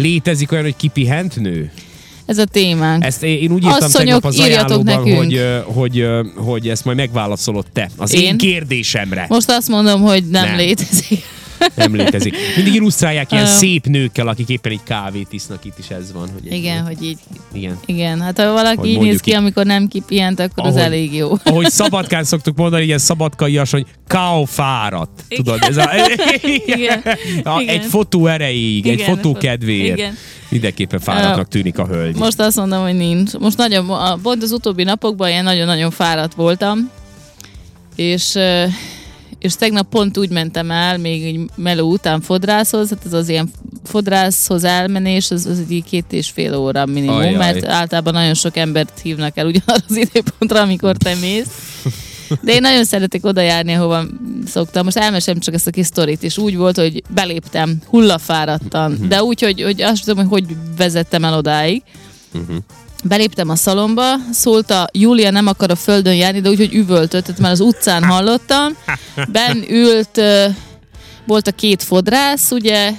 Létezik olyan, hogy kipihent nő? Ez a témánk. Ezt én úgy írtam Asszonyok, tegnap az ajánlóban, nekünk. hogy, hogy, hogy ezt majd megválaszolod te. Az én, Én? kérdésemre. Most azt mondom, hogy nem, Nem. létezik. Nem létezik. Mindig illusztrálják ilyen szép nőkkel, akik éppen egy kávét isznak, itt is ez van. Hogy egy- Igen, hogy így. Igen. Igen, hát ha valaki Hogy így néz ki, amikor nem kipihent, akkor az Ahogy- elég jó. Ahogy szabadkán szoktuk mondani, ilyen szabadkaias, hogy káó fáradt. Igen. Tudod, ez a, Igen. a, Igen. egy fotó erejéig, egy Igen, fotó fot- kedvéért. Igen. Mindenképpen fáradtnak tűnik a hölgy. Most azt mondom, hogy nincs. Most nagyon, a- pont az utóbbi napokban ilyen nagyon-nagyon fáradt voltam, és, és tegnap pont úgy mentem el, még egy meló után fodrászhoz, hát ez az ilyen fodrászhoz elmenés, az, az egy két és fél óra minimum, Ajaj. mert általában nagyon sok embert hívnak el ugyanarra az időpontra, amikor te mész. De én nagyon szeretek oda járni, ahova szoktam. Most elmesem csak ezt a kis sztorit, és úgy volt, hogy beléptem hullafáradtan, Mhm. de úgy, hogy, hogy azt tudom, hogy hogy vezettem el odáig. Mhm. Beléptem a szalomba, szólt a Júlia nem akar a földön járni, de úgy, hogy üvöltött, tehát már az utcán hallottam. Ben ült, volt a két fodrász, ugye,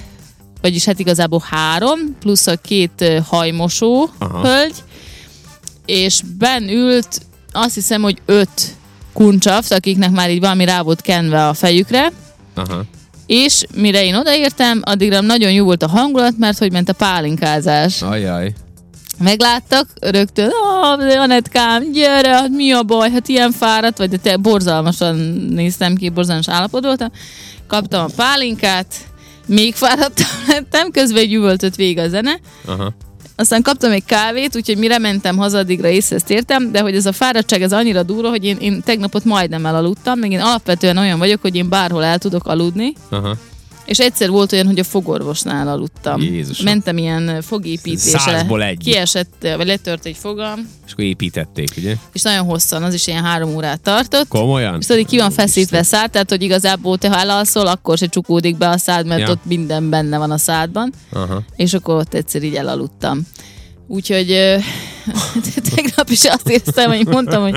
vagyis hát igazából három, plusz a két hajmosó Aha. hölgy, és ben ült, azt hiszem, hogy öt kuncsaft, akiknek már így valami rá volt kenve a fejükre, Aha. és mire én odaértem, addigra nagyon jó volt a hangulat, mert hogy ment a pálinkázás. Ajaj. Megláttak, rögtön, Anetkám, gyere, hát mi a baj, hát ilyen fáradt vagy, de te borzalmasan néztem ki, borzalmas állapot voltam. Kaptam a pálinkát, még fáradtam lettem, közben egy üvöltött végig a zene. Aha. Aztán kaptam egy kávét, úgyhogy mire mentem haza, addigra észre ezt értem, de hogy ez a fáradtság ez annyira durva, hogy én, én tegnapot majdnem elaludtam, meg én alapvetően olyan vagyok, hogy én bárhol el tudok aludni, Aha. És egyszer volt olyan, hogy a fogorvosnál aludtam. Jézusom. Mentem ilyen fogépítésre. Százból egy. Kiesett, vagy letört egy fogam, És akkor építették, ugye? és nagyon hosszan, az is ilyen három órát tartott. Komolyan? És tudod, ki van feszítve szád, tehát hogy igazából te ha elalszol, akkor se csukódik be a szád, mert Ja. ott minden benne van a szádban. Aha. És akkor ott egyszer így elaludtam. Úgyhogy tegnap is azt éreztem, hogy mondtam, hogy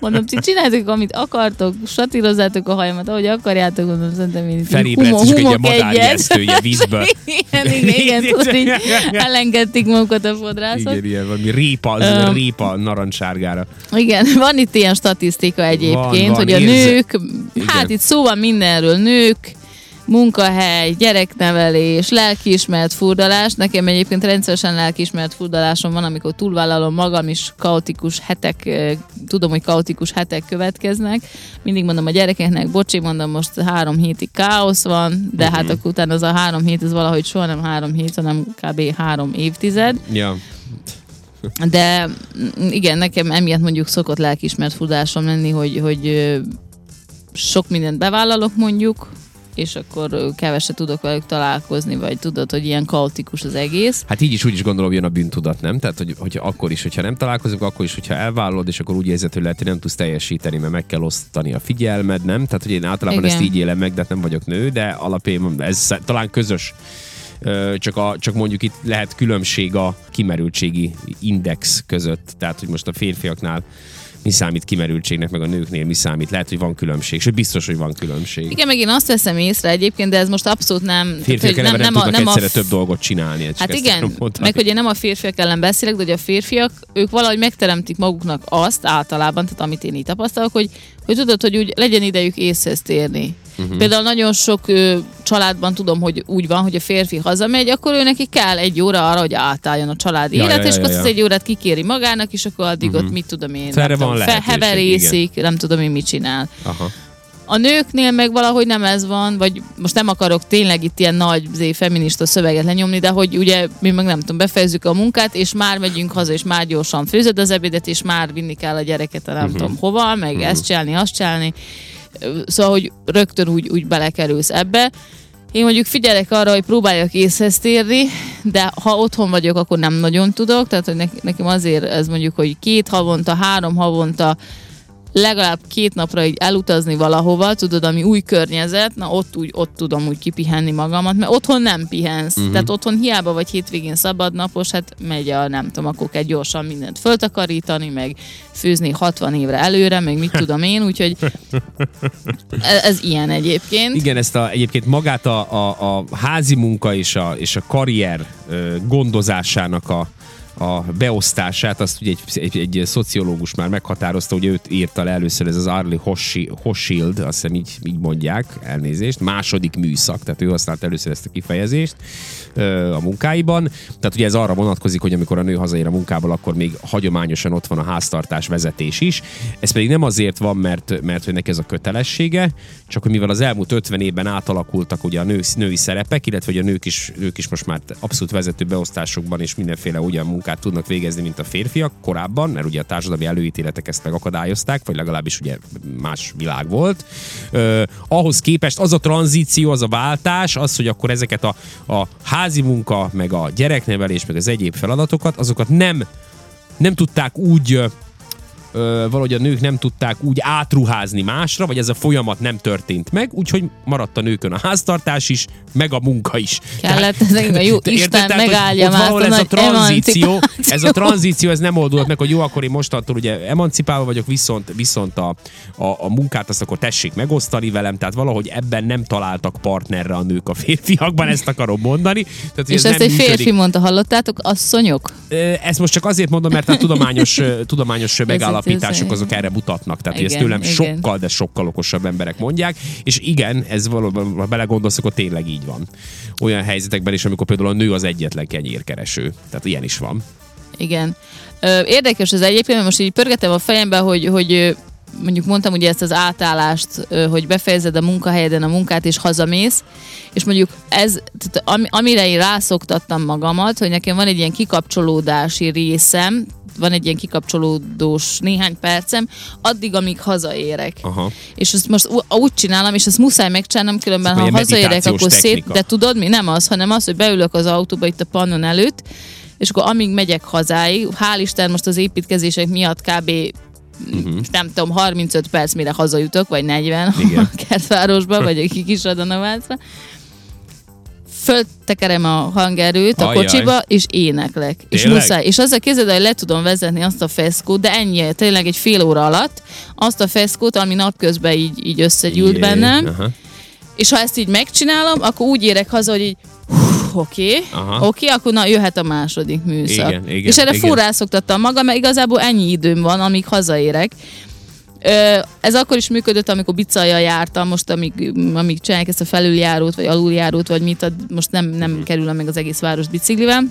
mondom, ti csináljátok, amit akartok, satírozzátok a hajamat, ahogy akarjátok, mondom, szerintem én itt Felébredsz, humo- akkor egy ilyen madárjesztője vízből. igen, igen, igen, tudod, így elengedték magukat a fodrászok. Igen, ilyen valami répa, az Öm. répa narancssárgára. Igen, van itt ilyen statisztika egyébként, Van, van, hogy a érze- nők, hát Igen. itt szó van mindenről, nők, munkahely, gyereknevelés, lelkiismert furdalás. Nekem egyébként rendszeresen lelkiismert furdalásom van, amikor túlvállalom magam is, kaotikus hetek, tudom, hogy kaotikus hetek következnek. Mindig mondom a gyerekeknek, bocsi, mondom, most három hétig káosz van, de hát akkor utána az a három hét, az valahogy soha nem három hét, hanem kb. három évtized. Ja. De mm, igen, nekem emiatt mondjuk szokott lelkismert fudásom lenni, hogy, hogy sok mindent bevállalok mondjuk, és akkor keveset tudok velük találkozni, vagy tudod, hogy ilyen kaotikus az egész. Hát így is úgy is gondolom jön a bűntudat, nem? Tehát, hogy, hogy akkor is, hogyha nem találkozunk, akkor is, hogyha elvállalod, és akkor úgy érzed, hogy lehet, hogy nem tudsz teljesíteni, mert meg kell osztani a figyelmed, nem? Tehát, hogy én általában Igen. ezt így élem meg, de hát nem vagyok nő, de alapjában ez talán közös. Csak, a, csak mondjuk itt lehet különbség a kimerültségi index között. Tehát, hogy most a férfiaknál mi számít kimerültségnek, meg a nőknél mi számít. Lehet, hogy van különbség, sőt biztos, hogy van különbség. Igen, meg én azt veszem észre egyébként, de ez most abszolút nem... tehát, Férfiak hogy eleve nem, nem, tudnak egyszerre f- több dolgot csinálni. Hát igen, meg hogy én nem a férfiak ellen beszélek, de hogy a férfiak, ők valahogy megteremtik maguknak azt általában, tehát amit én így tapasztalok, hogy, hogy tudod, hogy úgy legyen idejük észhez térni. Mhm. Uh-huh. Például nagyon sok ö, családban tudom, hogy úgy van, hogy a férfi hazamegy, akkor ő neki kell egy óra arra, hogy átálljon a családi Ja, élet, ja, ja, és akkor ja, ja. egy órát kikéri magának, és akkor addig uh-huh. ott mit tudom én, Szóval nem tudom, lehetőség, heverészik, nem tudom én mit csinál. Aha. A nőknél meg valahogy nem ez van, vagy most nem akarok tényleg itt ilyen nagy zé, feminista szöveget lenyomni, de hogy ugye mi meg nem tudom, befejezzük a munkát, és már megyünk haza, és már gyorsan főzöd az ebédet, és már vinni kell a gyereket, a nem uh-huh. tudom hova, meg uh-huh. ezt csinálni, azt csinálni. Szóval, hogy rögtön úgy, úgy belekerülsz ebbe. Én mondjuk figyelek arra, hogy próbáljak észhez térni, de ha otthon vagyok, akkor nem nagyon tudok, tehát hogy ne- nekem azért ez mondjuk, hogy két havonta, három havonta legalább két napra így elutazni valahova, tudod, ami új környezet, na ott úgy, ott tudom úgy kipihenni magamat, mert otthon nem pihensz. Uh-huh. Tehát otthon hiába vagy hétvégén szabadnapos, hát megy a, nem tudom, akkor kell gyorsan mindent föltakarítani, meg főzni 60 évre előre, meg mit tudom én, úgyhogy ez, ez ilyen egyébként. Igen, ezt a, egyébként magát a, a, a házi munka és a, és a karrier gondozásának a, a beosztását, azt ugye egy, egy, egy szociológus már meghatározta, hogy őt írta le először ez az Arlie Hoshi, Hoshield, azt hiszem így, így mondják, elnézést, második műszak, tehát ő használt először ezt a kifejezést ö, a munkáiban. Tehát ugye ez arra vonatkozik, hogy amikor a nő hazaér a munkából, akkor még hagyományosan ott van a háztartás vezetés is. Ez pedig nem azért van, mert, mert hogy neki ez a kötelessége, csak hogy mivel az elmúlt 50 évben átalakultak ugye a nő, női szerepek, illetve hogy a nők is, nők is most már abszolút vezető beosztásokban és mindenféle ugyan munkát tudnak végezni, mint a férfiak korábban, mert ugye a társadalmi előítéletek ezt megakadályozták, vagy legalábbis ugye más világ volt. Ö, ahhoz képest az a tranzíció, az a váltás, az, hogy akkor ezeket a, a házi munka, meg a gyereknevelés, meg az egyéb feladatokat, azokat nem nem tudták úgy ö, valahogy a nők nem tudták úgy átruházni másra, vagy ez a folyamat nem történt meg, úgyhogy maradt a nőkön a háztartás is, meg a munka is. Kellett ez a jó Te Isten Tehát, ott már valahol ez a tranzíció, ez a tranzíció, ez nem oldult meg, hogy jó, akkor én mostantól ugye emancipálva vagyok, viszont, viszont a, a, a munkát azt akkor tessék megosztani velem, tehát valahogy ebben nem találtak partnerre a nők a férfiakban, ezt akarom mondani. Tehát, És ez ezt nem egy férfi működik. mondta, hallottátok? Asszonyok? Ezt most csak azért mondom, mert a tudományos, tudományos megállapítások azok erre mutatnak. Tehát, hogy ezt Igen, tőlem igen. sokkal, de sokkal okosabb emberek mondják. És igen, ez valóban, ha belegondolsz, akkor tényleg így van. Olyan helyzetekben is, amikor például a nő az egyetlen kenyérkereső. Tehát ilyen is van. Igen. Érdekes ez egyébként, most így pörgetem a fejembe, hogy, hogy mondjuk mondtam ugye ezt az átállást, hogy befejezed a munkahelyeden a munkát és hazamész, és mondjuk ez, tehát ami- amire én rászoktattam magamat, hogy nekem van egy ilyen kikapcsolódási részem, van egy ilyen kikapcsolódós néhány percem, addig, amíg hazaérek. Aha. És ezt most úgy csinálom, és ezt muszáj megcsinálnom, különben Ez ha hazaérek, akkor szét, technika. de tudod mi? Nem az, hanem az, hogy beülök az autóba itt a pannon előtt, és akkor amíg megyek hazáig, hál' Isten most az építkezések miatt kb. Uh-huh. nem tudom, 35 perc mire hazajutok, vagy 40 Igen. a kertvárosba, vagy a kis Adanavácra. Föltekerem a hangerőt a Ajjaj. kocsiba, és éneklek. És Tényleg? muszáj. És azzal képzeld, hogy le tudom vezetni azt a feszkót, de ennyi, tényleg egy fél óra alatt, azt a feszkót, ami napközben így, így összegyűlt Jé, bennem, Aha. és ha ezt így megcsinálom, akkor úgy érek haza, hogy így oké, Aha. oké, akkor na jöhet a második műszak. Igen, igen, és erre igen. forrászoktattam magam, mert igazából ennyi időm van, amíg hazaérek. Ez akkor is működött, amikor bicajjal jártam, most amíg, amíg csinálják ezt a felüljárót, vagy aluljárót, vagy mit, most nem, nem Mhm. kerülöm meg az egész város biciklivel.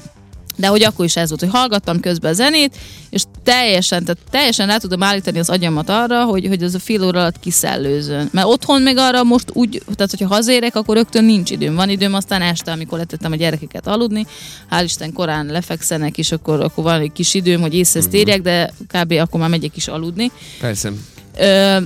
De hogy akkor is ez volt, hogy hallgattam közben a zenét, és teljesen, tehát teljesen rá tudom állítani az agyamat arra, hogy, hogy ez a fél óra alatt kiszellőzön. Mert otthon meg arra most úgy, tehát hogyha hazérek, akkor rögtön nincs időm. Van időm aztán este, amikor letettem a gyerekeket aludni. Hál' Isten korán lefekszenek, és akkor, akkor van egy kis időm, hogy észre ezt érjek, de kb. akkor már megyek is aludni. Persze. Ö,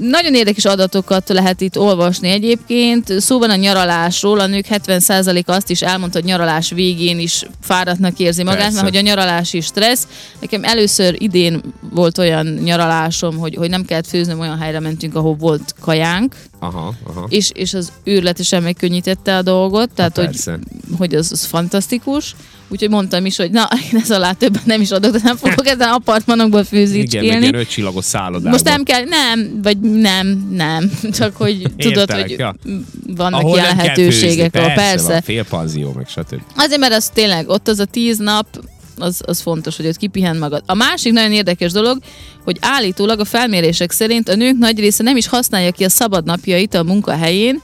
Nagyon érdekes adatokat lehet itt olvasni egyébként. Szó van a nyaralásról, a nők 70%-a azt is elmondta, hogy nyaralás végén is fáradtnak érzi magát, Persze. mert hogy a nyaralás is stressz. Nekem először idén volt olyan nyaralásom, hogy, hogy nem kellett főznöm, olyan helyre mentünk, ahol volt kajánk, Aha, aha. és, és az őrletesen megkönnyítette a dolgot, tehát hogy, persze. hogy az, az fantasztikus. Úgyhogy mondtam is, hogy na, én ez alá többet nem is adok, de nem fogok ezen apartmanokba Igen, meg ötcsillagos szállodában. Most nem kell, nem, vagy nem, nem. Csak hogy tudod, Értelek, hogy ja. vannak Ahol ilyen lehetőségek. persze. persze. Van félpanzió, meg stb. Azért, mert az tényleg, ott az a tíz nap, az, az fontos, hogy ott kipihent magad. A másik nagyon érdekes dolog, hogy állítólag a felmérések szerint a nők nagy része nem is használja ki a szabad napjait a munkahelyén,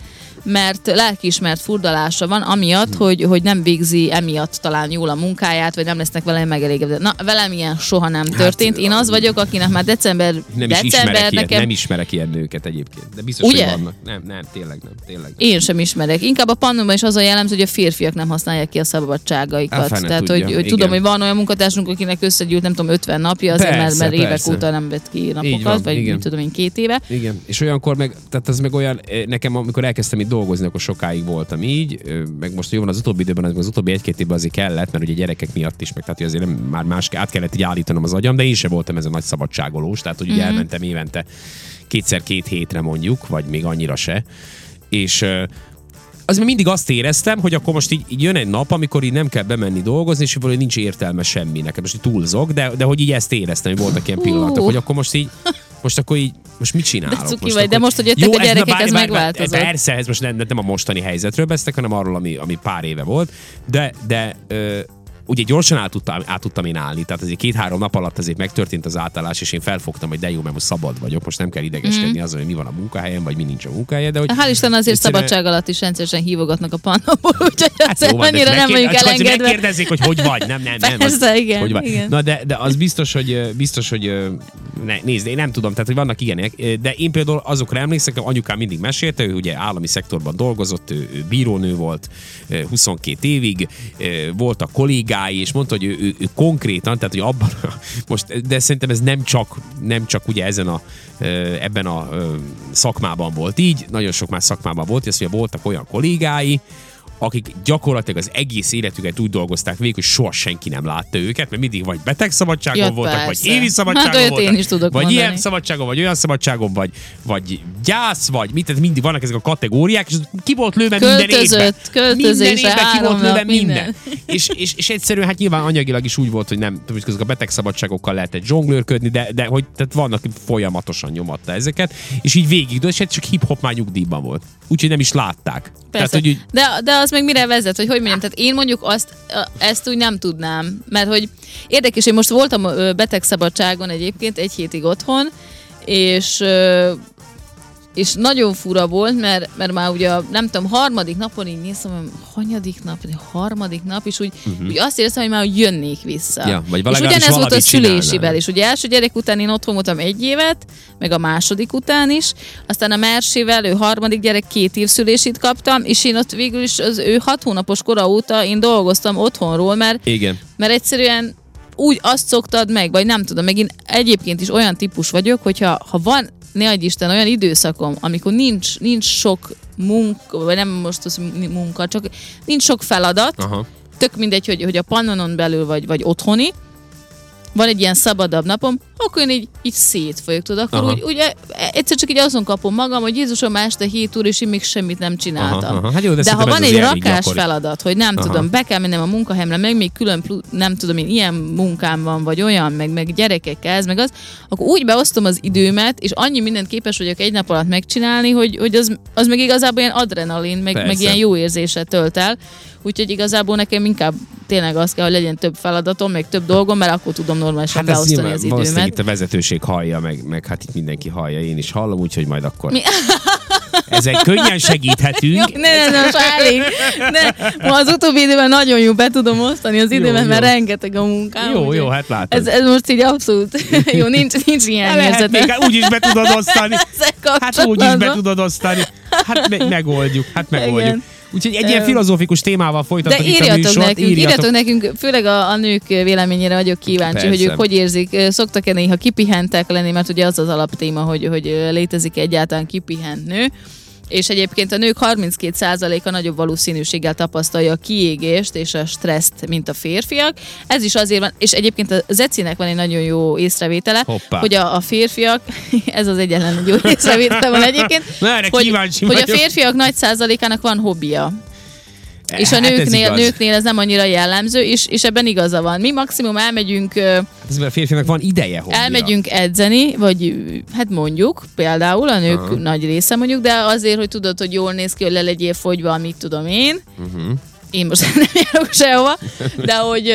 mert lelkiismert furdalása van, amiatt, Hm. hogy, hogy nem végzi emiatt talán jól a munkáját, vagy nem lesznek vele megelégedve. Na, velem ilyen soha nem történt. Én az vagyok, akinek már december, Hát, Nem is december ismerek, ilyen, nekem nem ismerek ilyen nőket egyébként. De biztos, Ugye? hogy vannak. Nem, nem, tényleg nem. Tényleg nem. Én sem ismerek. Inkább a pannonban is az a jellemző, hogy a férfiak nem használják ki a szabadságaikat. Á, fene Tehát, tudja, hogy, hogy tudom, hogy van olyan munkatársunk, akinek összegyűlt, nem tudom, 50 napja, azért, mert, Persze, mert évek persze. óta nem vett ki napokat, van, vagy igen. mit tudom én, két éve. Igen, és olyankor meg, tehát ez meg olyan, eh, nekem amikor elkezdtem itt dolgozni, akkor sokáig voltam így, meg most jó van az utóbbi időben, az utóbbi egy-két évben azért kellett, mert ugye gyerekek miatt is, meg tehát hogy azért nem, már más, át kellett így állítanom az agyam, de én sem voltam ez a nagy szabadságolós, tehát hogy Mhm. elmentem évente kétszer-két hétre mondjuk, vagy még annyira se, és az mindig azt éreztem, hogy akkor most így, így jön egy nap, amikor így nem kell bemenni dolgozni, és valahogy nincs értelme semminek. Most így túlzok, de, de hogy így ezt éreztem, hogy voltak ilyen pillanatok, hogy akkor most így, most akkor így, most mit csinálok? De cuki most vagy, de most, hogy jöttek a na, gyerekek, ez várj, várj, megváltozott. Persze, ez most nem, nem a mostani helyzetről beszélek, hanem arról, ami, ami pár éve volt, de, de ö, ugye gyorsan át tudtam, át tudtam én állni, tehát azért két-három nap alatt azért megtörtént az átállás, és én felfogtam, hogy de jó, mert most szabad vagyok, most nem kell idegeskedni mm. azon, hogy mi van a munkahelyen, vagy mi nincs a munkahelyen, de hogy Hál' Isten azért egyszerűen- szabadság alatt is rendszeresen hívogatok a pannóból, úgyhogy Hát jó van, annyira nem vagyunk elengedve. Megkérdezzék, hogy hogy vagy. Nem, nem, nem. Persze, az- igen, Hogy vagy. igen. Na, de, de az biztos, hogy biztos, hogy ne, nézd, én nem tudom, tehát, hogy vannak ilyenek, ö, de én például azokra emlékszek, anyukám mindig mesélte, ő ugye állami szektorban dolgozott, ő, ő bírónő volt ö, 22 évig, ö, voltak kollégái, és mondta, hogy ő, ő, ő konkrétan, tehát, hogy abban, most, de szerintem ez nem csak, nem csak ugye ezen a, ebben a szakmában volt így, nagyon sok más szakmában volt, és ugye voltak olyan kollégái, akik gyakorlatilag az egész életüket úgy dolgozták végig, hogy soha senki nem látta őket, mert mindig vagy betegszabadságon Ja, voltak, vagy persze. évi szabadságon Hát voltak, én is tudok vagy mondani. ilyen szabadságon, vagy olyan szabadságon, vagy, vagy gyász, vagy mit, tehát mindig vannak ezek a kategóriák, és ki volt lőve minden évben. Költözött, költözése, minden évben ki volt lőve minden. minden. és, és, és, egyszerűen hát nyilván anyagilag is úgy volt, hogy nem, tudom, hogy a betegszabadságokkal lehetett zsonglőrködni, de, de hogy tehát vannak, folyamatosan nyomatta ezeket, és így végig, és hát csak hip-hop már nyugdíjban volt. Úgyhogy nem is látták. Tehát, Persze. hogy úgy, de, de az meg mire vezet, hogy hogy mondjam, tehát én mondjuk azt, ezt úgy nem tudnám, mert hogy érdekes, én most voltam betegszabadságon egyébként egy hétig otthon, és és nagyon fura volt, mert, mert már ugye nem tudom, harmadik napon így néztem, hogy hanyadik nap, harmadik nap, és úgy, uh-huh. úgy azt éreztem, hogy már hogy jönnék vissza. Ja, vagy és ugyanez volt a szülésivel is. Ugye első gyerek után én otthon voltam egy évet, meg a második után is, aztán a Mersével, ő harmadik gyerek két év szülését kaptam, és én ott végül is az ő hat hónapos kora óta én dolgoztam otthonról, mert igen. mert egyszerűen úgy azt szoktad meg, vagy nem tudom, meg én egyébként is olyan típus vagyok, hogyha ha van, ne adj Isten, olyan időszakom, amikor nincs, nincs sok munka, vagy nem most az munka, csak nincs sok feladat, Aha. tök mindegy, hogy, hogy a pannonon belül vagy, vagy otthoni, van egy ilyen szabadabb napom, akkor én így, így szétfolyok, tudod, akkor Aha. úgy, úgy, egyszer csak így azon kapom magam, hogy Jézusom, már este 7 óra, és én még semmit nem csináltam. Aha, aha. Hát jó, de de ha van egy rakás gyakori. feladat, hogy nem Aha. tudom, be kell mennem a munkahelyemre, meg még külön, nem tudom én, ilyen munkám van, vagy olyan, meg, meg gyerekekkel, ez meg az, akkor úgy beosztom az időmet, és annyi mindent képes vagyok egy nap alatt megcsinálni, hogy, hogy az, az meg igazából ilyen adrenalin, meg, meg ilyen jó érzéset tölt el. Úgyhogy igazából nekem inkább tényleg az kell, hogy legyen több feladatom, meg több dolgom, mert akkor tudom normálisan Hát beosztani az időmet. Itt a vezetőség hallja, meg, meg hát itt mindenki hallja, én is hallom, úgyhogy majd akkor. Mi? Ezen könnyen segíthetünk. Jó, ne, ne, ne, elég. Ne, ma az utóbbi időben nagyon jó be tudom osztani az időmet, jó. mert rengeteg a munkám. Jó, jó, hát látod. Ez, ez most így abszolút jó, nincs, nincs ilyen érzete. úgy is be tudod osztani. Hát úgy is be tudod osztani. Hát me- megoldjuk, hát megoldjuk. Igen. Úgyhogy egy ilyen filozófikus témával De folytatjuk itt a írjatok műsort. nekünk, írjatok nekünk, főleg a, a nők véleményére vagyok kíváncsi, Persze. hogy ők hogy érzik. Szoktak-e néha kipihentek lenni, mert ugye az az alaptéma, hogy, hogy létezik egyáltalán kipihent nő. És egyébként a nők 32%-a nagyobb valószínűséggel tapasztalja a kiégést és a stresszt, mint a férfiak. Ez is azért van, és egyébként a Zecinek van egy nagyon jó észrevétele, Hoppá. hogy a, a férfiak, ez az egyetlen egy jó észrevétele van egyébként, Na, hogy, hogy a férfiak nagy százalékának van hobbija. És a Hát ez nőknél, nőknél ez nem annyira jellemző, és, és ebben igaza van. Mi maximum elmegyünk, Hát ez a férfinak van ideje, hogy elmegyünk edzeni, vagy hát mondjuk, például a nők Aha. nagy része mondjuk, de azért, hogy tudod, hogy jól néz ki, hogy le legyél fogyva, mit tudom én. Uh-huh. Én most nem járok sehova, de hogy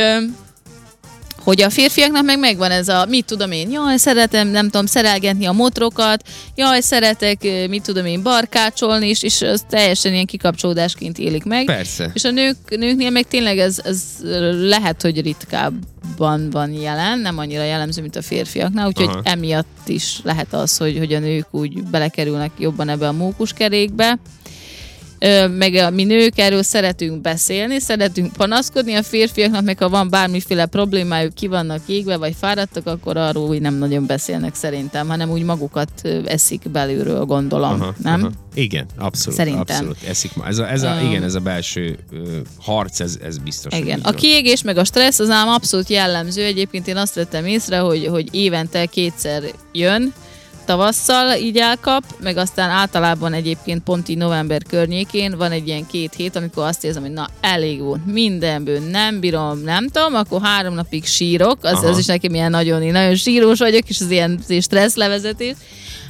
hogy a férfiaknak meg megvan ez a, mit tudom én, jaj, szeretem, nem tudom, szerelgetni a motrokat, jaj, szeretek, mit tudom én, barkácsolni, és, és az teljesen ilyen kikapcsolódásként élik meg. Persze. És a nők, nőknél meg tényleg ez, ez lehet, hogy ritkábban van jelen, nem annyira jellemző, mint a férfiaknál, úgyhogy Aha. emiatt is lehet az, hogy, hogy a nők úgy belekerülnek jobban ebbe a mókuskerékbe. Meg a mi nők erről szeretünk beszélni, szeretünk panaszkodni, a férfiaknak meg ha van bármiféle problémájuk, ki vannak égve, vagy fáradtak, akkor arról úgy nem nagyon beszélnek szerintem, hanem úgy magukat eszik belülről, gondolom. Aha, nem? aha. Igen, abszolút. Szerintem. Abszolút. Eszik ma. Ez a, ez a, Ö. igen, ez a belső ö, harc, ez, ez biztos. Igen. A kiégés meg a stressz az ám abszolút jellemző. Egyébként én azt vettem észre, hogy, hogy évente kétszer jön, tavasszal így elkap, meg aztán általában egyébként pont így november környékén van egy ilyen két hét, amikor azt érzem, hogy na elég volt mindenből, nem bírom, nem tudom, akkor három napig sírok, az, Aha. az is nekem ilyen nagyon, én nagyon sírós vagyok, és az ilyen stressz levezetés.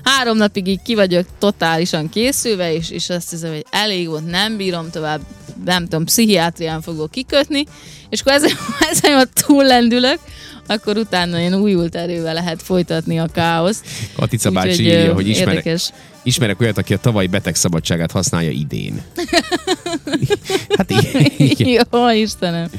Három napig így ki vagyok totálisan készülve, és, és azt hiszem, hogy elég volt, nem bírom tovább, nem tudom, pszichiátrián fogok kikötni, és akkor ezen, ezen a túllendülök, akkor utána ilyen újult erővel lehet folytatni a káoszt. Katica bácsi Úgyhogy, írja, hogy ismerek, érdekes. ismerek olyat, aki a tavalyi betegszabadságát használja idén. hát igen. Jó, Istenem.